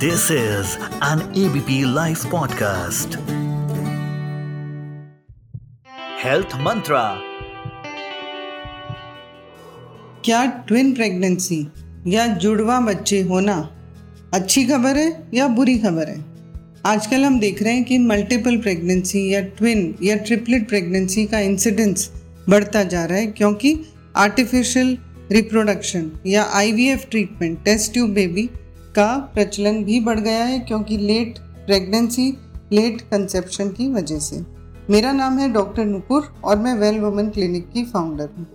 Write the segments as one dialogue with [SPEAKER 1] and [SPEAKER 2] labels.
[SPEAKER 1] This is an ABP Life podcast. Health Mantra.
[SPEAKER 2] क्या twin pregnancy या जुड़वा बच्चे होना अच्छी खबर है या बुरी खबर है आजकल हम देख रहे हैं कि मल्टीपल प्रेगनेंसी या ट्विन या ट्रिपलेट प्रेगनेंसी का इंसिडेंस बढ़ता जा रहा है क्योंकि आर्टिफिशियल रिप्रोडक्शन या IVF treatment test tube baby का प्रचलन भी बढ़ गया है क्योंकि लेट प्रेगनेंसी लेट कंसेप्शन की वजह से। मेरा नाम है डॉक्टर नुपुर और मैं वेल वुमेन क्लिनिक की फाउंडर हूँ।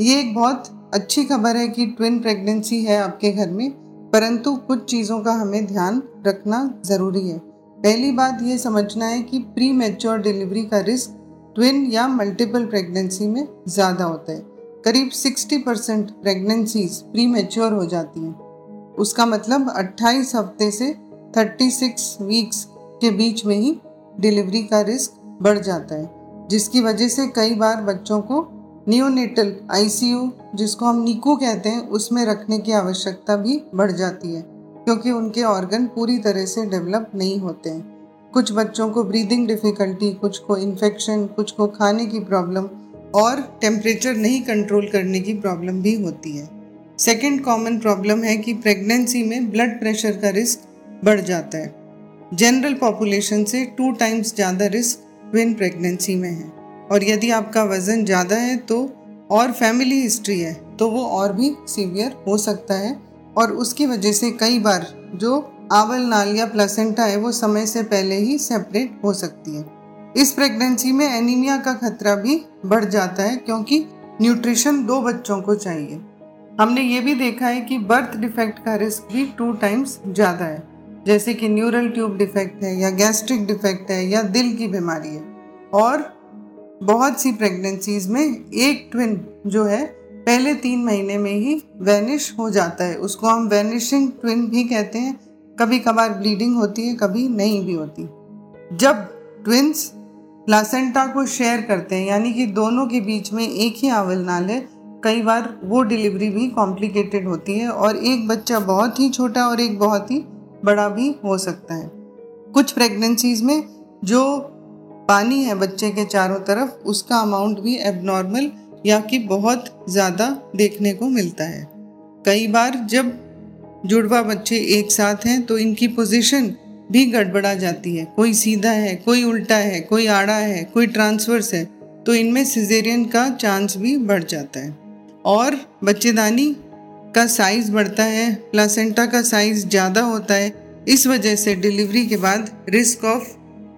[SPEAKER 2] ये एक बहुत अच्छी खबर है कि ट्विन प्रेगनेंसी है आपके घर में, परंतु कुछ चीज़ों का हमें ध्यान रखना ज़रूरी है। पहली बात ये समझना है कि प्री मेच्योर डिलीवरी का रिस्क ट्विन या मल्टीपल प्रेगनेंसी में ज़्यादा होता है। करीब 60 परसेंट प्रेगनेंसीज प्री मेच्योर हो जाती हैं। उसका मतलब 28 हफ़्ते से 36 वीक्स के बीच में ही डिलीवरी का रिस्क बढ़ जाता है, जिसकी वजह से कई बार बच्चों को नियोनेटल आईसीयू जिसको हम निको कहते हैं, उसमें रखने की आवश्यकता भी बढ़ जाती है, क्योंकि उनके ऑर्गन पूरी तरह से डेवलप नहीं होते हैं। कुछ बच्चों को ब्रीदिंग डिफ़िकल्टी कुछ को इन्फेक्शन कुछ को खाने की प्रॉब्लम और टेम्परेचर नहीं कंट्रोल करने की प्रॉब्लम भी होती है। सेकेंड कॉमन प्रॉब्लम है कि प्रेगनेंसी में ब्लड प्रेशर का रिस्क बढ़ जाता है। जनरल पॉपुलेशन से टू टाइम्स ज़्यादा रिस्क ट्विन प्रेगनेंसी में है। और यदि आपका वज़न ज़्यादा है तो और फैमिली हिस्ट्री है तो वो और भी सीवियर हो सकता है। और उसकी वजह से कई बार जो आवल नाल या प्लेसेंटा है, वो समय से पहले ही सेपरेट हो सकती है। इस प्रेगनेंसी में एनीमिया का खतरा भी बढ़ जाता है, क्योंकि न्यूट्रिशन दो बच्चों को चाहिए। हमने ये भी देखा है कि बर्थ डिफेक्ट का रिस्क भी टू टाइम्स ज़्यादा है। जैसे कि न्यूरल ट्यूब डिफेक्ट है या गैस्ट्रिक डिफेक्ट है या दिल की बीमारी है। और बहुत सी प्रेगनेंसीज में एक ट्विन जो है, पहले तीन महीने में ही वैनिश हो जाता है। उसको हम वैनिशिंग ट्विन भी कहते हैं। कभी कभार ब्लीडिंग होती है, कभी नहीं भी होती। जब ट्विंस प्लासेंटा को शेयर करते हैं, यानी कि दोनों के बीच में एक ही आवल नाल है कई बार वो डिलीवरी भी कॉम्प्लिकेटेड होती है और एक बच्चा बहुत ही छोटा और एक बहुत ही बड़ा भी हो सकता है। कुछ प्रेगनेंसीज में जो पानी है बच्चे के चारों तरफ़, उसका अमाउंट भी एबनॉर्मल या कि बहुत ज़्यादा देखने को मिलता है। कई बार जब जुड़वा बच्चे एक साथ हैं तो इनकी पोजीशन भी गड़बड़ा जाती है। कोई सीधा है, कोई उल्टा है, कोई आड़ा है, कोई ट्रांसवर्स है तो इनमें सिजेरियन का चांस भी बढ़ जाता है। और बच्चेदानी का साइज़ बढ़ता है प्लासेंटा का साइज़ ज़्यादा होता है, इस वजह से डिलीवरी के बाद रिस्क ऑफ़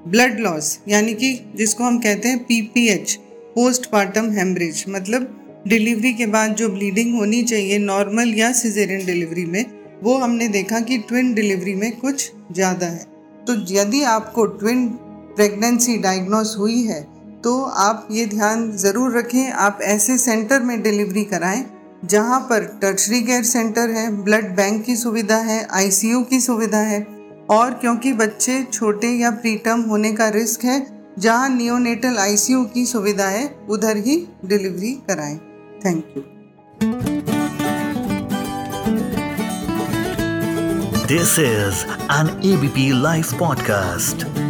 [SPEAKER 2] ब्लड लॉस यानी कि जिसको हम कहते हैं पीपीएच पोस्ट पार्टम हेमरेज मतलब डिलीवरी के बाद जो ब्लीडिंग होनी चाहिए नॉर्मल या सिजेरियन डिलीवरी में, वो हमने देखा कि ट्विन डिलीवरी में कुछ ज़्यादा है। तो यदि आपको ट्विन प्रेगनेंसी डायग्नोस हुई है तो आप ये ध्यान ज़रूर रखें, आप ऐसे सेंटर में डिलीवरी कराएँ, जहाँ पर टर्शरी केयर सेंटर है, ब्लड बैंक की सुविधा है, आईसीयू की सुविधा है, और क्योंकि बच्चे छोटे या प्रीटर्म होने का रिस्क है, जहाँ नियोनेटल आईसीयू की सुविधा है, उधर ही डिलीवरी कराएँ thank you
[SPEAKER 1] this is an ABP Life podcast.